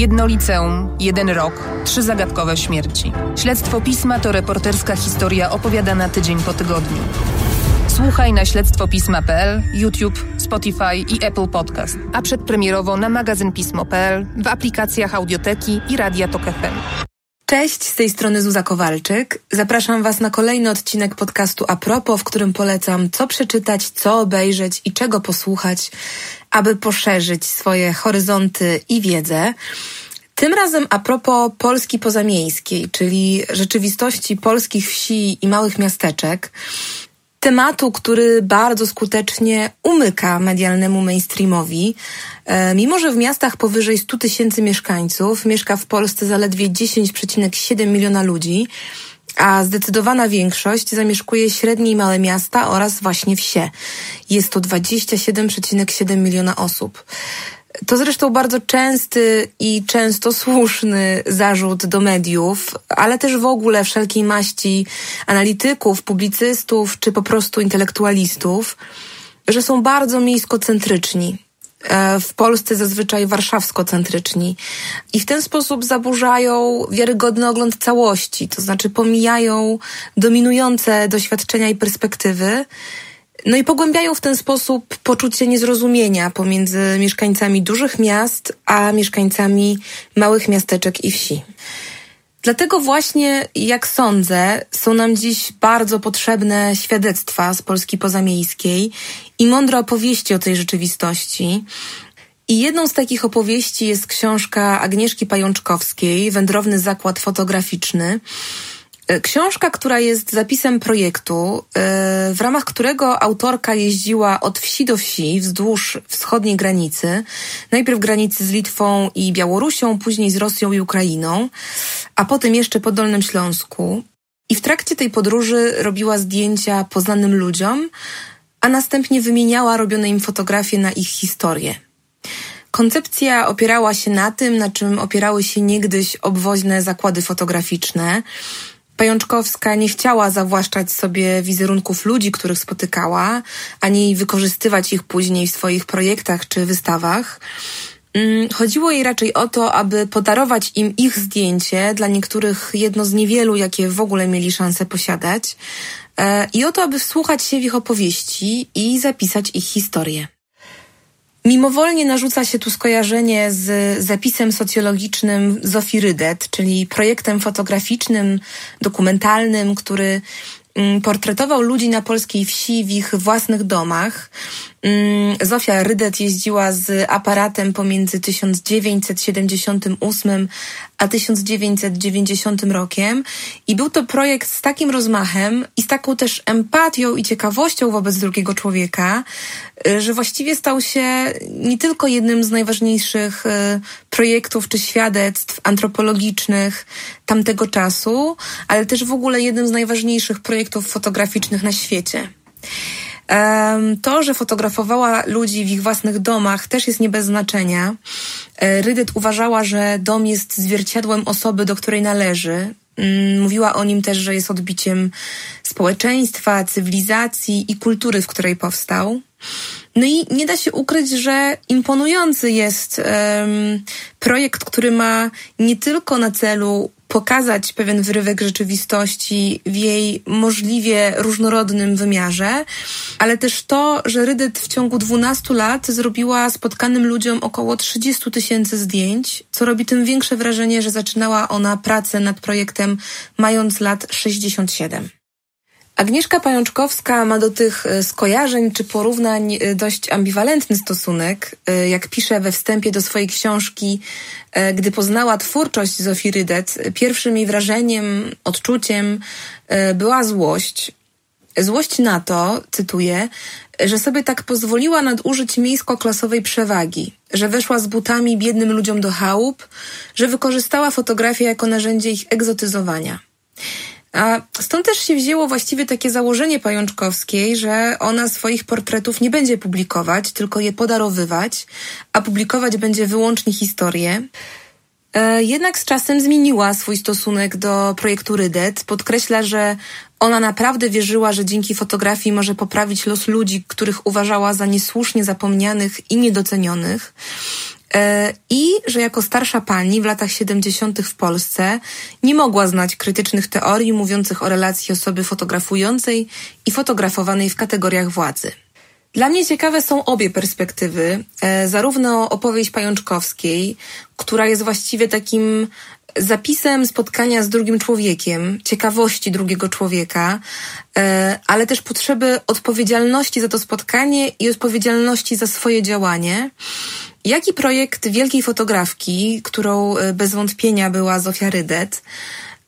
Jedno liceum, jeden rok, trzy zagadkowe śmierci. Śledztwo pisma to reporterska historia opowiadana tydzień po tygodniu. Słuchaj na śledztwopisma.pl, YouTube, Spotify i Apple Podcast, a przedpremierowo na magazynpismo.pl, w aplikacjach Audioteki i Radia Tok FM. Cześć, z tej strony Zuza Kowalczyk. Zapraszam Was na kolejny odcinek podcastu Apropo, w którym polecam co przeczytać, co obejrzeć i czego posłuchać, aby poszerzyć swoje horyzonty i wiedzę. Tym razem a propos Polski pozamiejskiej, czyli rzeczywistości polskich wsi i małych miasteczek tematu, który bardzo skutecznie umyka medialnemu mainstreamowi. E, mimo, że w miastach powyżej 100 tysięcy mieszkańców mieszka w Polsce zaledwie 10,7 miliona ludzi, a zdecydowana większość zamieszkuje średnie i małe miasta oraz właśnie wsie. Jest to 27,7 miliona osób. To zresztą bardzo częsty i często słuszny zarzut do mediów, ale też w ogóle wszelkiej maści analityków, publicystów czy po prostu intelektualistów, że są bardzo miejskocentryczni. E, w Polsce zazwyczaj warszawskocentryczni i w ten sposób zaburzają wiarygodny ogląd całości, to znaczy pomijają dominujące doświadczenia i perspektywy no i pogłębiają w ten sposób poczucie niezrozumienia pomiędzy mieszkańcami dużych miast a mieszkańcami małych miasteczek i wsi. Dlatego właśnie, jak sądzę, są nam dziś bardzo potrzebne świadectwa z Polski pozamiejskiej i mądre opowieści o tej rzeczywistości. I jedną z takich opowieści jest książka Agnieszki Pajączkowskiej, Wędrowny Zakład Fotograficzny, książka, która jest zapisem projektu, e, w ramach którego autorka jeździła od wsi do wsi wzdłuż wschodniej granicy. Najpierw granicy z Litwą i Białorusią, później z Rosją i Ukrainą, a potem jeszcze po Dolnym Śląsku. I w trakcie tej podróży robiła zdjęcia poznanym ludziom, a następnie wymieniała robione im fotografie na ich historię. Koncepcja opierała się na tym, na czym opierały się niegdyś obwoźne zakłady fotograficzne, Pajączkowska nie chciała zawłaszczać sobie wizerunków ludzi, których spotykała, ani wykorzystywać ich później w swoich projektach czy wystawach. Mm, chodziło jej raczej o to, aby podarować im ich zdjęcie, dla niektórych jedno z niewielu, jakie w ogóle mieli szansę posiadać, e, i o to, aby wsłuchać się w ich opowieści i zapisać ich historię. Mimowolnie narzuca się tu skojarzenie z zapisem socjologicznym Zofii Rydet, czyli projektem fotograficznym, dokumentalnym, który mm, portretował ludzi na polskiej wsi w ich własnych domach. Mm, Zofia Rydet jeździła z aparatem pomiędzy 1978 a 1990 rokiem i był to projekt z takim rozmachem i z taką też empatią i ciekawością wobec drugiego człowieka, y, że właściwie stał się nie tylko jednym z najważniejszych y, projektów czy świadectw antropologicznych tamtego czasu, ale też w ogóle jednym z najważniejszych projektów fotograficznych na świecie. To, że fotografowała ludzi w ich własnych domach, też jest nie bez znaczenia. E, Rydyt uważała, że dom jest zwierciadłem osoby, do której należy. Mm, mówiła o nim też, że jest odbiciem społeczeństwa, cywilizacji i kultury, w której powstał. No i nie da się ukryć, że imponujący jest um, projekt, który ma nie tylko na celu pokazać pewien wyrywek rzeczywistości w jej możliwie różnorodnym wymiarze, ale też to, że Rydyt w ciągu 12 lat zrobiła spotkanym ludziom około 30 tysięcy zdjęć, co robi tym większe wrażenie, że zaczynała ona pracę nad projektem mając lat 67. Agnieszka Pajączkowska ma do tych e, skojarzeń czy porównań e, dość ambiwalentny stosunek. E, jak pisze we wstępie do swojej książki, gdy poznała twórczość Zofii Rydet, pierwszym jej wrażeniem, odczuciem była złość. Złość na to, cytuję, że sobie tak pozwoliła nadużyć miejsko-klasowej przewagi, że weszła z butami biednym ludziom do chałup, że wykorzystała fotografię jako narzędzie ich egzotyzowania. A stąd też się wzięło właściwie takie założenie Pajączkowskiej, że ona swoich portretów nie będzie publikować, tylko je podarowywać, a publikować będzie wyłącznie historię. E, jednak z czasem zmieniła swój stosunek do projektu Rydet. Podkreśla, że ona naprawdę wierzyła, że dzięki fotografii może poprawić los ludzi, których uważała za niesłusznie zapomnianych i niedocenionych. E, i że jako starsza pani w latach 70. w Polsce nie mogła znać krytycznych teorii mówiących o relacji osoby fotografującej i fotografowanej w kategoriach władzy. Dla mnie ciekawe są obie perspektywy, e, zarówno opowieść Pajączkowskiej, która jest właściwie takim zapisem spotkania z drugim człowiekiem, ciekawości drugiego człowieka, e, ale też potrzeby odpowiedzialności za to spotkanie i odpowiedzialności za swoje działanie. Jaki projekt wielkiej fotografki, którą e, bez wątpienia była Zofia Rydet,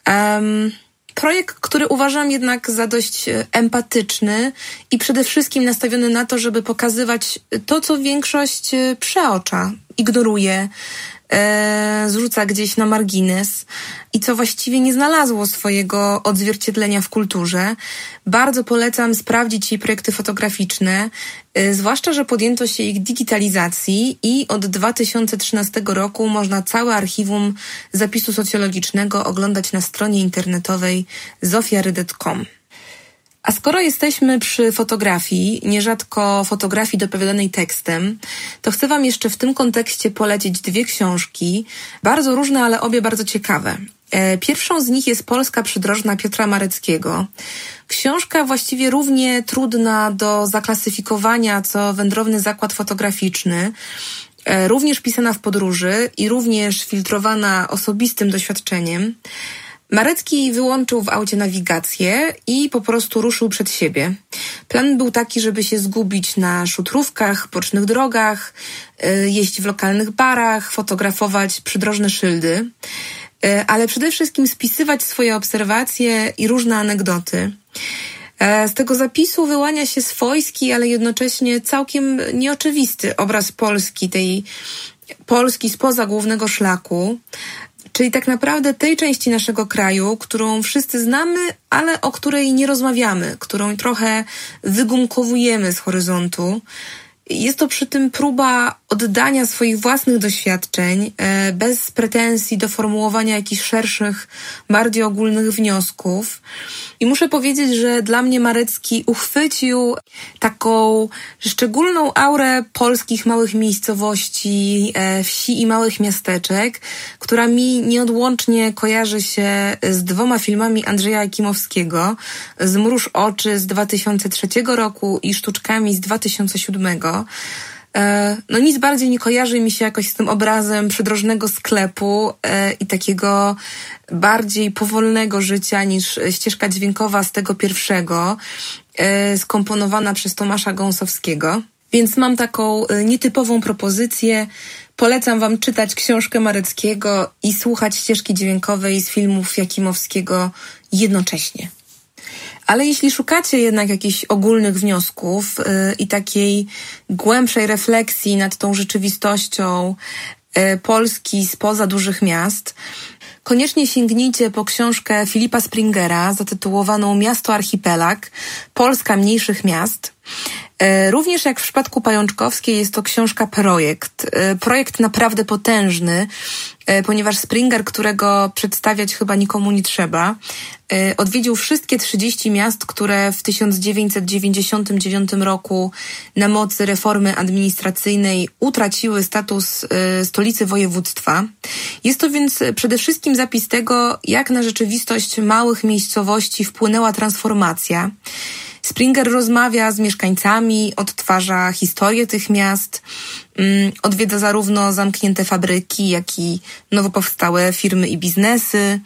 um, projekt, który uważam jednak za dość e, empatyczny i przede wszystkim nastawiony na to, żeby pokazywać to, co większość przeocza, ignoruje, e, zrzuca gdzieś na margines i co właściwie nie znalazło swojego odzwierciedlenia w kulturze. Bardzo polecam sprawdzić jej projekty fotograficzne, e, zwłaszcza, że podjęto się ich digitalizacji i od 2013 roku można całe archiwum zapisu socjologicznego oglądać na stronie internetowej zofiarydet.com. A skoro jesteśmy przy fotografii, nierzadko fotografii dopowiadanej tekstem, to chcę Wam jeszcze w tym kontekście polecić dwie książki, bardzo różne, ale obie bardzo ciekawe. E, pierwszą z nich jest Polska przydrożna Piotra Mareckiego. Książka właściwie równie trudna do zaklasyfikowania, co wędrowny zakład fotograficzny e, również pisana w podróży i również filtrowana osobistym doświadczeniem. Marecki wyłączył w aucie nawigację i po prostu ruszył przed siebie. Plan był taki, żeby się zgubić na szutrówkach, bocznych drogach, y, jeść w lokalnych barach, fotografować przydrożne szyldy, y, ale przede wszystkim spisywać swoje obserwacje i różne anegdoty. E, z tego zapisu wyłania się swojski, ale jednocześnie całkiem nieoczywisty obraz Polski, tej Polski spoza głównego szlaku. Czyli tak naprawdę tej części naszego kraju, którą wszyscy znamy, ale o której nie rozmawiamy, którą trochę wygumkowujemy z horyzontu. Jest to przy tym próba oddania swoich własnych doświadczeń e, bez pretensji do formułowania jakichś szerszych, bardziej ogólnych wniosków. I muszę powiedzieć, że dla mnie Marecki uchwycił taką szczególną aurę polskich małych miejscowości, e, wsi i małych miasteczek, która mi nieodłącznie kojarzy się z dwoma filmami Andrzeja Jakimowskiego, z Mróż oczy z 2003 roku i Sztuczkami z 2007. E, no nic bardziej nie kojarzy mi się jakoś z tym obrazem przydrożnego sklepu e, i takiego bardziej powolnego życia niż ścieżka dźwiękowa z tego pierwszego, e, skomponowana przez Tomasza Gąsowskiego. Więc mam taką nietypową propozycję. Polecam Wam czytać książkę Mareckiego i słuchać ścieżki dźwiękowej z filmów Jakimowskiego jednocześnie. Ale jeśli szukacie jednak jakichś ogólnych wniosków yy, i takiej głębszej refleksji nad tą rzeczywistością yy, Polski spoza dużych miast, koniecznie sięgnijcie po książkę Filipa Springera zatytułowaną Miasto Archipelag Polska mniejszych miast. E, również jak w przypadku Pajączkowskiej jest to książka projekt. E, projekt naprawdę potężny, e, ponieważ Springer, którego przedstawiać chyba nikomu nie trzeba, odwiedził wszystkie 30 miast, które w 1999 roku na mocy reformy administracyjnej utraciły status stolicy województwa. Jest to więc przede wszystkim zapis tego, jak na rzeczywistość małych miejscowości wpłynęła transformacja. Springer rozmawia z mieszkańcami, odtwarza historię tych miast, mm, odwiedza zarówno zamknięte fabryki, jak i nowo powstałe firmy i biznesy,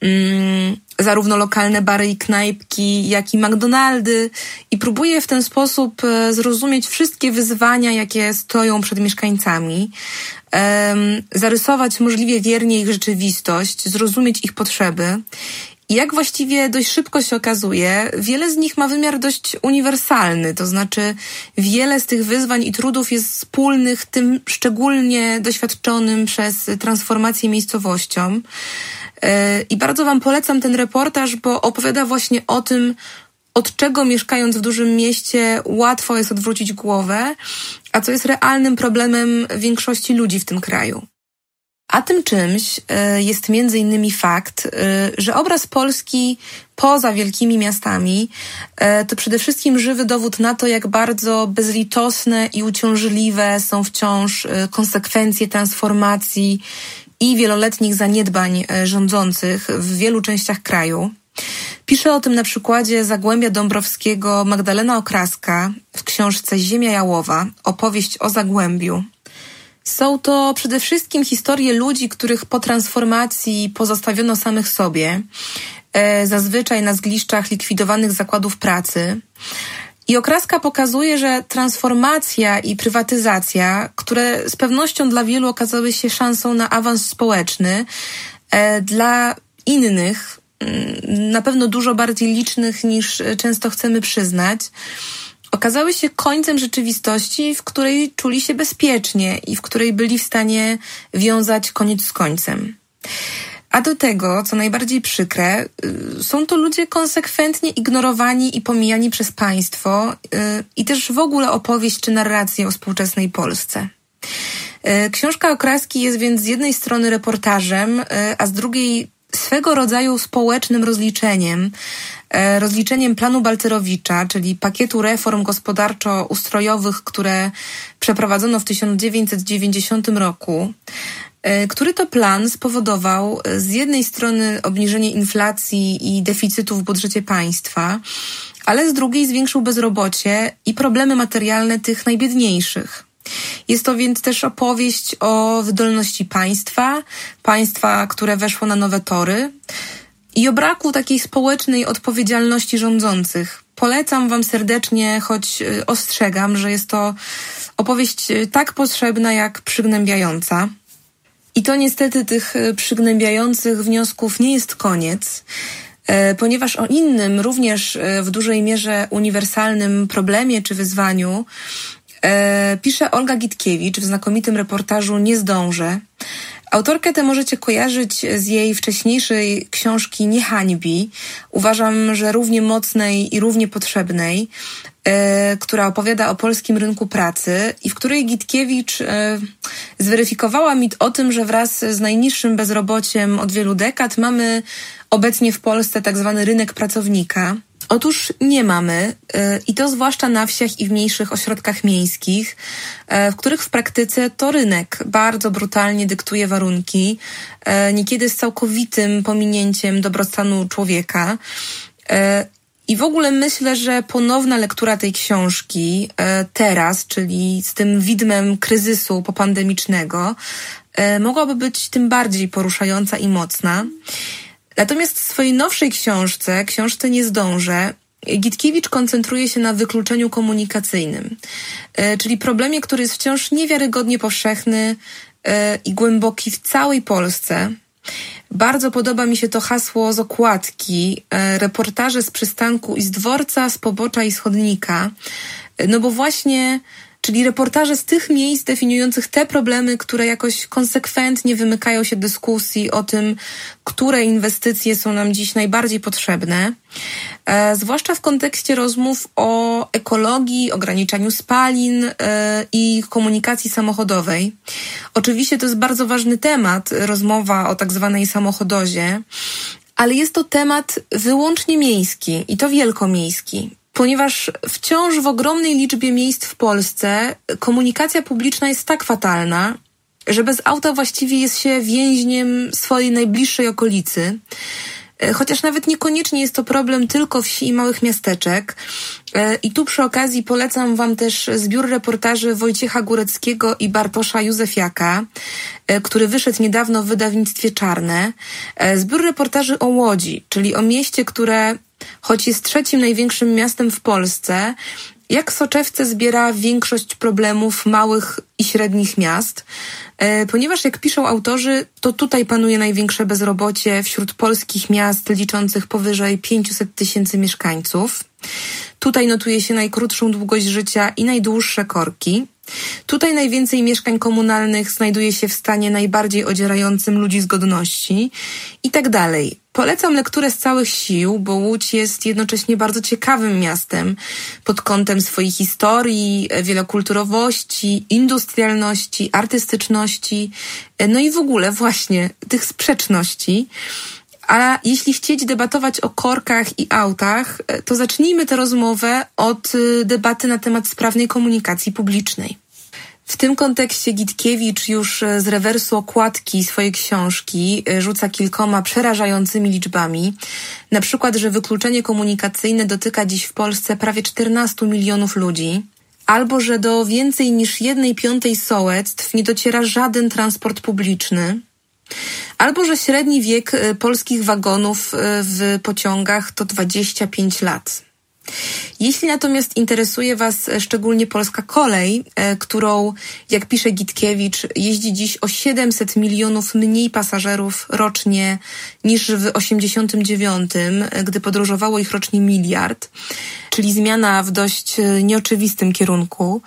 mm, zarówno lokalne bary i knajpki, jak i McDonaldy i próbuje w ten sposób e, zrozumieć wszystkie wyzwania, jakie stoją przed mieszkańcami, zarysować możliwie wiernie ich rzeczywistość, zrozumieć ich potrzeby jak właściwie dość szybko się okazuje, wiele z nich ma wymiar dość uniwersalny, to znaczy wiele z tych wyzwań i trudów jest wspólnych tym szczególnie doświadczonym przez transformację miejscowościom. E, I bardzo Wam polecam ten reportaż, bo opowiada właśnie o tym, od czego mieszkając w dużym mieście łatwo jest odwrócić głowę, a co jest realnym problemem większości ludzi w tym kraju. A tym czymś e, jest między innymi fakt, e, że obraz Polski poza wielkimi miastami, e, to przede wszystkim żywy dowód na to, jak bardzo bezlitosne i uciążliwe są wciąż konsekwencje transformacji i wieloletnich zaniedbań rządzących w wielu częściach kraju. Pisze o tym na przykładzie Zagłębia Dąbrowskiego Magdalena Okraska w książce Ziemia Jałowa, opowieść o Zagłębiu. Są to przede wszystkim historie ludzi, których po transformacji pozostawiono samych sobie, e, zazwyczaj na zgliszczach likwidowanych zakładów pracy. I okraska pokazuje, że transformacja i prywatyzacja, które z pewnością dla wielu okazały się szansą na awans społeczny, e, dla innych, mm, na pewno dużo bardziej licznych niż często chcemy przyznać, okazały się końcem rzeczywistości, w której czuli się bezpiecznie i w której byli w stanie wiązać koniec z końcem. A do tego, co najbardziej przykre, y, są to ludzie konsekwentnie ignorowani i pomijani przez państwo y, i też w ogóle opowieść czy narrację o współczesnej Polsce. Y, książka Okraski jest więc z jednej strony reportażem, a z drugiej swego rodzaju społecznym rozliczeniem, rozliczeniem planu Balcerowicza, czyli pakietu reform gospodarczo-ustrojowych, które przeprowadzono w 1990 roku, e, który to plan spowodował e, z jednej strony obniżenie inflacji i deficytu w budżecie państwa, ale z drugiej zwiększył bezrobocie i problemy materialne tych najbiedniejszych. Jest to więc też opowieść o wydolności państwa, państwa, które weszło na nowe tory i o braku takiej społecznej odpowiedzialności rządzących. Polecam Wam serdecznie, choć y, ostrzegam, że jest to opowieść y, tak potrzebna jak przygnębiająca. I to niestety tych y, przygnębiających wniosków nie jest koniec, ponieważ o innym, również w dużej mierze uniwersalnym problemie czy wyzwaniu E, pisze Olga Gitkiewicz w znakomitym reportażu Nie zdążę. Autorkę tę możecie kojarzyć z jej wcześniejszej książki Nie hańbi. Uważam, że równie mocnej i równie potrzebnej, e, która opowiada o polskim rynku pracy i w której Gitkiewicz e, zweryfikowała mit o tym, że wraz z najniższym bezrobociem od wielu dekad mamy obecnie w Polsce tak zwany rynek pracownika. Otóż nie mamy y, i to zwłaszcza na wsiach i w mniejszych ośrodkach miejskich, y, w których w praktyce to rynek bardzo brutalnie dyktuje warunki, y, niekiedy z całkowitym pominięciem dobrostanu człowieka. I w ogóle myślę, że ponowna lektura tej książki teraz, czyli z tym widmem kryzysu popandemicznego, mogłaby być tym bardziej poruszająca i mocna. Natomiast w swojej nowszej książce, książce Nie zdążę, Gitkiewicz koncentruje się na wykluczeniu komunikacyjnym, e, czyli problemie, który jest wciąż niewiarygodnie powszechny e, i głęboki w całej Polsce. Bardzo podoba mi się to hasło z okładki, e, reportaże z przystanku i z dworca, z pobocza i z chodnika, no bo właśnie czyli reportaże z tych miejsc definiujących te problemy, które jakoś konsekwentnie wymykają się dyskusji o tym, które inwestycje są nam dziś najbardziej potrzebne, e, zwłaszcza w kontekście rozmów o ekologii, ograniczaniu spalin e, i komunikacji samochodowej. Oczywiście to jest bardzo ważny temat, rozmowa o tak zwanej samochodozie, ale jest to temat wyłącznie miejski i to wielkomiejski ponieważ wciąż w ogromnej liczbie miejsc w Polsce komunikacja publiczna jest tak fatalna, że bez auta właściwie jest się więźniem swojej najbliższej okolicy. E, chociaż nawet niekoniecznie jest to problem tylko wsi i małych miasteczek. E, I tu przy okazji polecam Wam też zbiór reportaży Wojciecha Góreckiego i Bartosza Józefiaka, e, który wyszedł niedawno w wydawnictwie Czarne. Zbiór reportaży o Łodzi, czyli o mieście, które choć jest trzecim największym miastem w Polsce, jak soczewce zbiera większość problemów małych i średnich miast, e, ponieważ jak piszą autorzy, to tutaj panuje największe bezrobocie wśród polskich miast liczących powyżej 500 tysięcy mieszkańców. Tutaj notuje się najkrótszą długość życia i najdłuższe korki. Tutaj najwięcej mieszkań komunalnych znajduje się w stanie najbardziej odzierającym ludzi z godności i tak dalej. Polecam lekturę z całych sił, bo Łódź jest jednocześnie bardzo ciekawym miastem pod kątem swojej historii, wielokulturowości, industrialności, artystyczności, no i w ogóle właśnie tych sprzeczności. A jeśli chcieć debatować o korkach i autach, to zacznijmy tę rozmowę od y, debaty na temat sprawnej komunikacji publicznej. W tym kontekście Gitkiewicz już e, z rewersu okładki swojej książki e, rzuca kilkoma przerażającymi liczbami. Na przykład, że wykluczenie komunikacyjne dotyka dziś w Polsce prawie 14 milionów ludzi, albo że do więcej niż jednej piątej sołectw nie dociera żaden transport publiczny, albo że średni wiek e, polskich wagonów w pociągach to 25 lat. Jeśli natomiast interesuje Was szczególnie polska kolej, e, którą, jak pisze Gitkiewicz, jeździ dziś o 700 milionów mniej pasażerów rocznie niż w 89, e, gdy podróżowało ich rocznie miliard, czyli zmiana w dość e, nieoczywistym kierunku,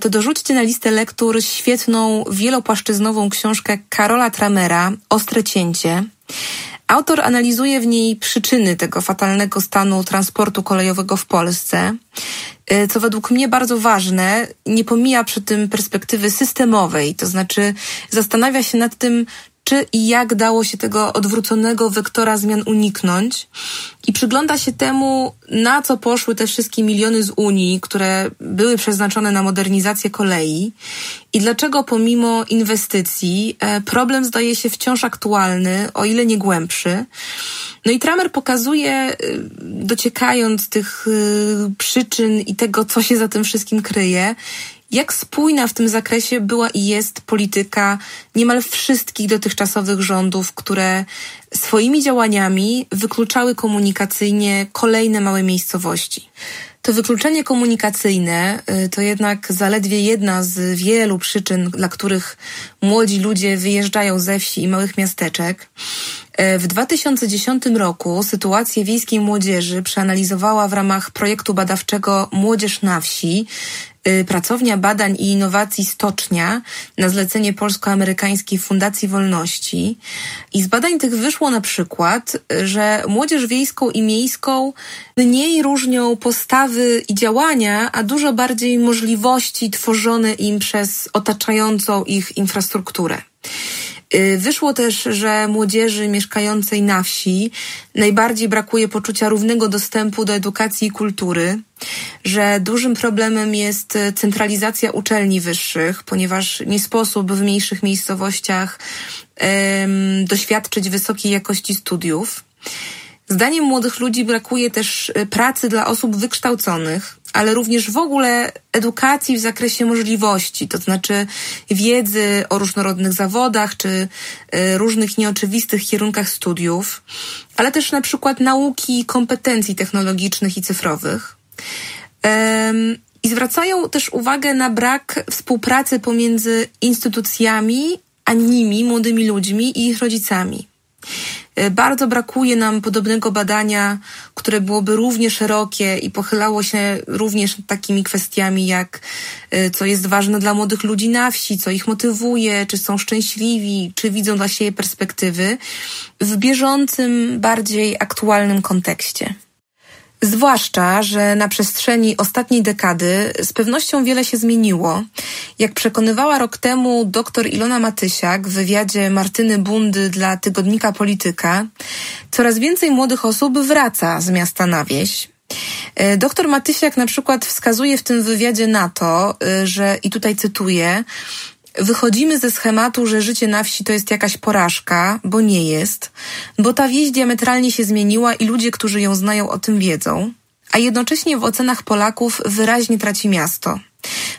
to dorzućcie na listę lektur świetną, wielopłaszczyznową książkę Karola Tramera Ostre cięcie. Autor analizuje w niej przyczyny tego fatalnego stanu transportu kolejowego w Polsce, y, co według mnie bardzo ważne, nie pomija przy tym perspektywy systemowej, to znaczy zastanawia się nad tym, czy i jak dało się tego odwróconego wektora zmian uniknąć i przygląda się temu, na co poszły te wszystkie miliony z Unii, które były przeznaczone na modernizację kolei i dlaczego pomimo inwestycji e, problem zdaje się wciąż aktualny, o ile nie głębszy. No i Tramer pokazuje, y, dociekając tych y, przyczyn i tego, co się za tym wszystkim kryje, jak spójna w tym zakresie była i jest polityka niemal wszystkich dotychczasowych rządów, które swoimi działaniami wykluczały komunikacyjnie kolejne małe miejscowości. To wykluczenie komunikacyjne y, to jednak zaledwie jedna z wielu przyczyn, dla których młodzi ludzie wyjeżdżają ze wsi i małych miasteczek. Y, w 2010 roku sytuację wiejskiej młodzieży przeanalizowała w ramach projektu badawczego Młodzież na wsi pracownia Badań i Innowacji Stocznia na zlecenie Polsko-Amerykańskiej Fundacji Wolności. I z badań tych wyszło na przykład, że młodzież wiejską i miejską mniej różnią postawy i działania, a dużo bardziej możliwości tworzone im przez otaczającą ich infrastrukturę. Y, wyszło też, że młodzieży mieszkającej na wsi najbardziej brakuje poczucia równego dostępu do edukacji i kultury, że dużym problemem jest centralizacja uczelni wyższych, ponieważ nie sposób w mniejszych miejscowościach um, doświadczyć wysokiej jakości studiów. Zdaniem młodych ludzi brakuje też pracy dla osób wykształconych, ale również w ogóle edukacji w zakresie możliwości, to znaczy wiedzy o różnorodnych zawodach czy y, różnych nieoczywistych kierunkach studiów, ale też na przykład nauki i kompetencji technologicznych i cyfrowych. I zwracają też uwagę na brak współpracy pomiędzy instytucjami, a nimi, młodymi ludźmi i ich rodzicami. E, bardzo brakuje nam podobnego badania, które byłoby równie szerokie i pochylało się również nad takimi kwestiami, jak e, co jest ważne dla młodych ludzi na wsi, co ich motywuje, czy są szczęśliwi, czy widzą dla siebie perspektywy w bieżącym, bardziej aktualnym kontekście. Zwłaszcza, że na przestrzeni ostatniej dekady z pewnością wiele się zmieniło. Jak przekonywała rok temu dr Ilona Matysiak w wywiadzie Martyny Bundy dla tygodnika Polityka, coraz więcej młodych osób wraca z miasta na wieś. E, doktor Matysiak na przykład wskazuje w tym wywiadzie na to, e, że, i tutaj cytuję, Wychodzimy ze schematu, że życie na wsi to jest jakaś porażka, bo nie jest, bo ta wieś diametralnie się zmieniła i ludzie, którzy ją znają, o tym wiedzą, a jednocześnie w ocenach Polaków wyraźnie traci miasto.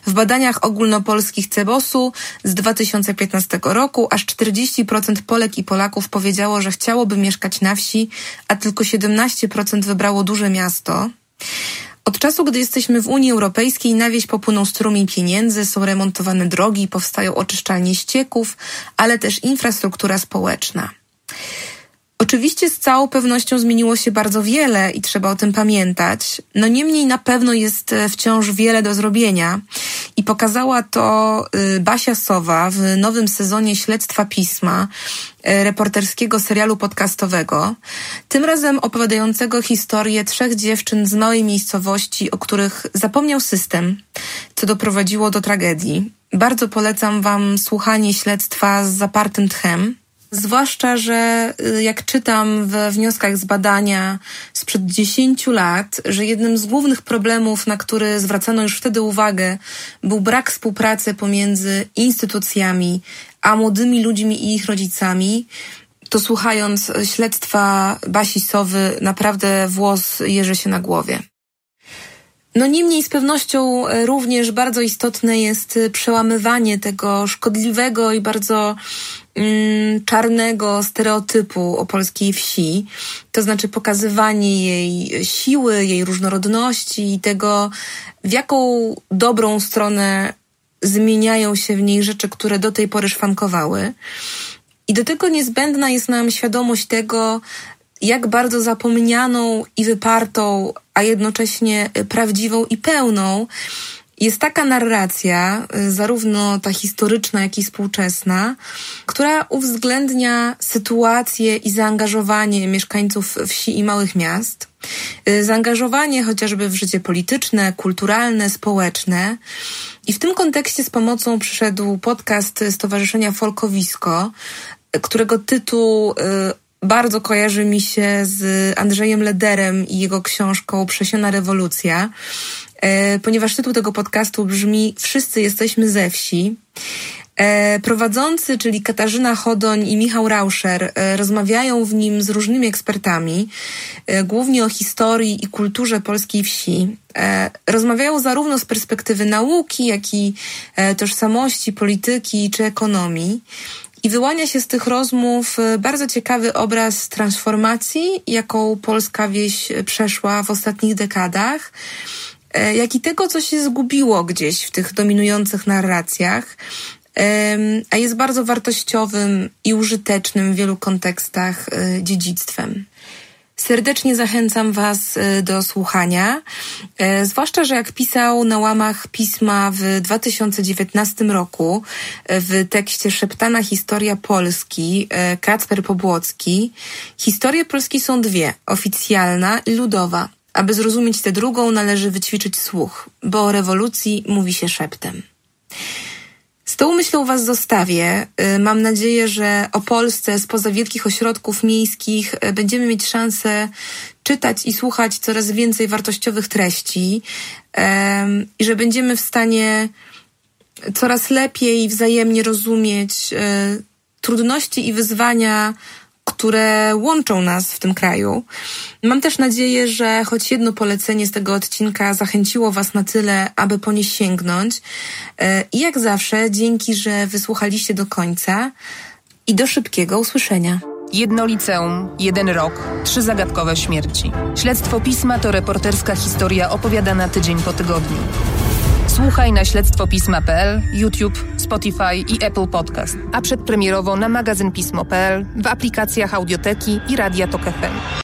W badaniach ogólnopolskich Cebosu z 2015 roku aż 40% Polek i Polaków powiedziało, że chciałoby mieszkać na wsi, a tylko 17% wybrało duże miasto. Od czasu, gdy jesteśmy w Unii Europejskiej, na wieś popłyną strumień pieniędzy, są remontowane drogi, powstają oczyszczalnie ścieków, ale też infrastruktura społeczna. Oczywiście z całą pewnością zmieniło się bardzo wiele i trzeba o tym pamiętać. No niemniej na pewno jest e, wciąż wiele do zrobienia i pokazała to y, Basia Sowa w nowym sezonie Śledztwa Pisma, e, reporterskiego serialu podcastowego, tym razem opowiadającego historię trzech dziewczyn z małej miejscowości, o których zapomniał system, co doprowadziło do tragedii. Bardzo polecam Wam słuchanie śledztwa z zapartym tchem. Zwłaszcza, że y, jak czytam we wnioskach z badania sprzed 10 lat, że jednym z głównych problemów, na który zwracano już wtedy uwagę, był brak współpracy pomiędzy instytucjami a młodymi ludźmi i ich rodzicami, to słuchając śledztwa Basi Sowy, naprawdę włos jeży się na głowie. No niemniej z pewnością e, również bardzo istotne jest e, przełamywanie tego szkodliwego i bardzo mm, czarnego stereotypu o polskiej wsi, to znaczy pokazywanie jej siły, jej różnorodności i tego, w jaką dobrą stronę zmieniają się w niej rzeczy, które do tej pory szwankowały. I do tego niezbędna jest nam świadomość tego, jak bardzo zapomnianą i wypartą, a jednocześnie prawdziwą i pełną jest taka narracja, zarówno ta historyczna, jak i współczesna, która uwzględnia sytuację i zaangażowanie mieszkańców wsi i małych miast. Zaangażowanie chociażby w życie polityczne, kulturalne, społeczne. I w tym kontekście z pomocą przyszedł podcast Stowarzyszenia Folkowisko, którego tytuł y, bardzo kojarzy mi się z Andrzejem Lederem i jego książką Przesiona rewolucja, y, ponieważ tytuł tego podcastu brzmi Wszyscy jesteśmy ze wsi. E, prowadzący, czyli Katarzyna Chodoń i Michał Rauscher, e, rozmawiają w nim z różnymi ekspertami, e, głównie o historii i kulturze polskiej wsi. Rozmawiają zarówno z perspektywy nauki, jak i tożsamości, polityki czy ekonomii. I wyłania się z tych rozmów e, bardzo ciekawy obraz transformacji, jaką polska wieś przeszła w ostatnich dekadach, e, jak i tego, co się zgubiło gdzieś w tych dominujących narracjach, a jest bardzo wartościowym i użytecznym w wielu kontekstach dziedzictwem. Serdecznie zachęcam Was y, do słuchania, y, zwłaszcza, że jak pisał na łamach pisma w 2019 roku y, w tekście Szeptana Historia Polski Kacper Pobłocki, historie Polski są dwie, oficjalna i ludowa. Aby zrozumieć tę drugą, należy wyćwiczyć słuch, bo o rewolucji mówi się szeptem. Z tą myślą Was zostawię. Y, mam nadzieję, że o Polsce spoza wielkich ośrodków miejskich y, będziemy mieć szansę czytać i słuchać coraz więcej wartościowych treści i że będziemy w stanie coraz lepiej wzajemnie rozumieć y, trudności i wyzwania które łączą nas w tym kraju. Mam też nadzieję, że choć jedno polecenie z tego odcinka zachęciło Was na tyle, aby po nie sięgnąć. E, I jak zawsze, dzięki, że wysłuchaliście do końca i do szybkiego usłyszenia. Jedno liceum, jeden rok, trzy zagadkowe śmierci. Śledztwo pisma to reporterska historia opowiadana tydzień po tygodniu. Słuchaj na śledztwopisma.pl, YouTube, Spotify i Apple Podcast, a przedpremierowo na magazynpismo.pl, w aplikacjach audioteki i Radia Tok FM.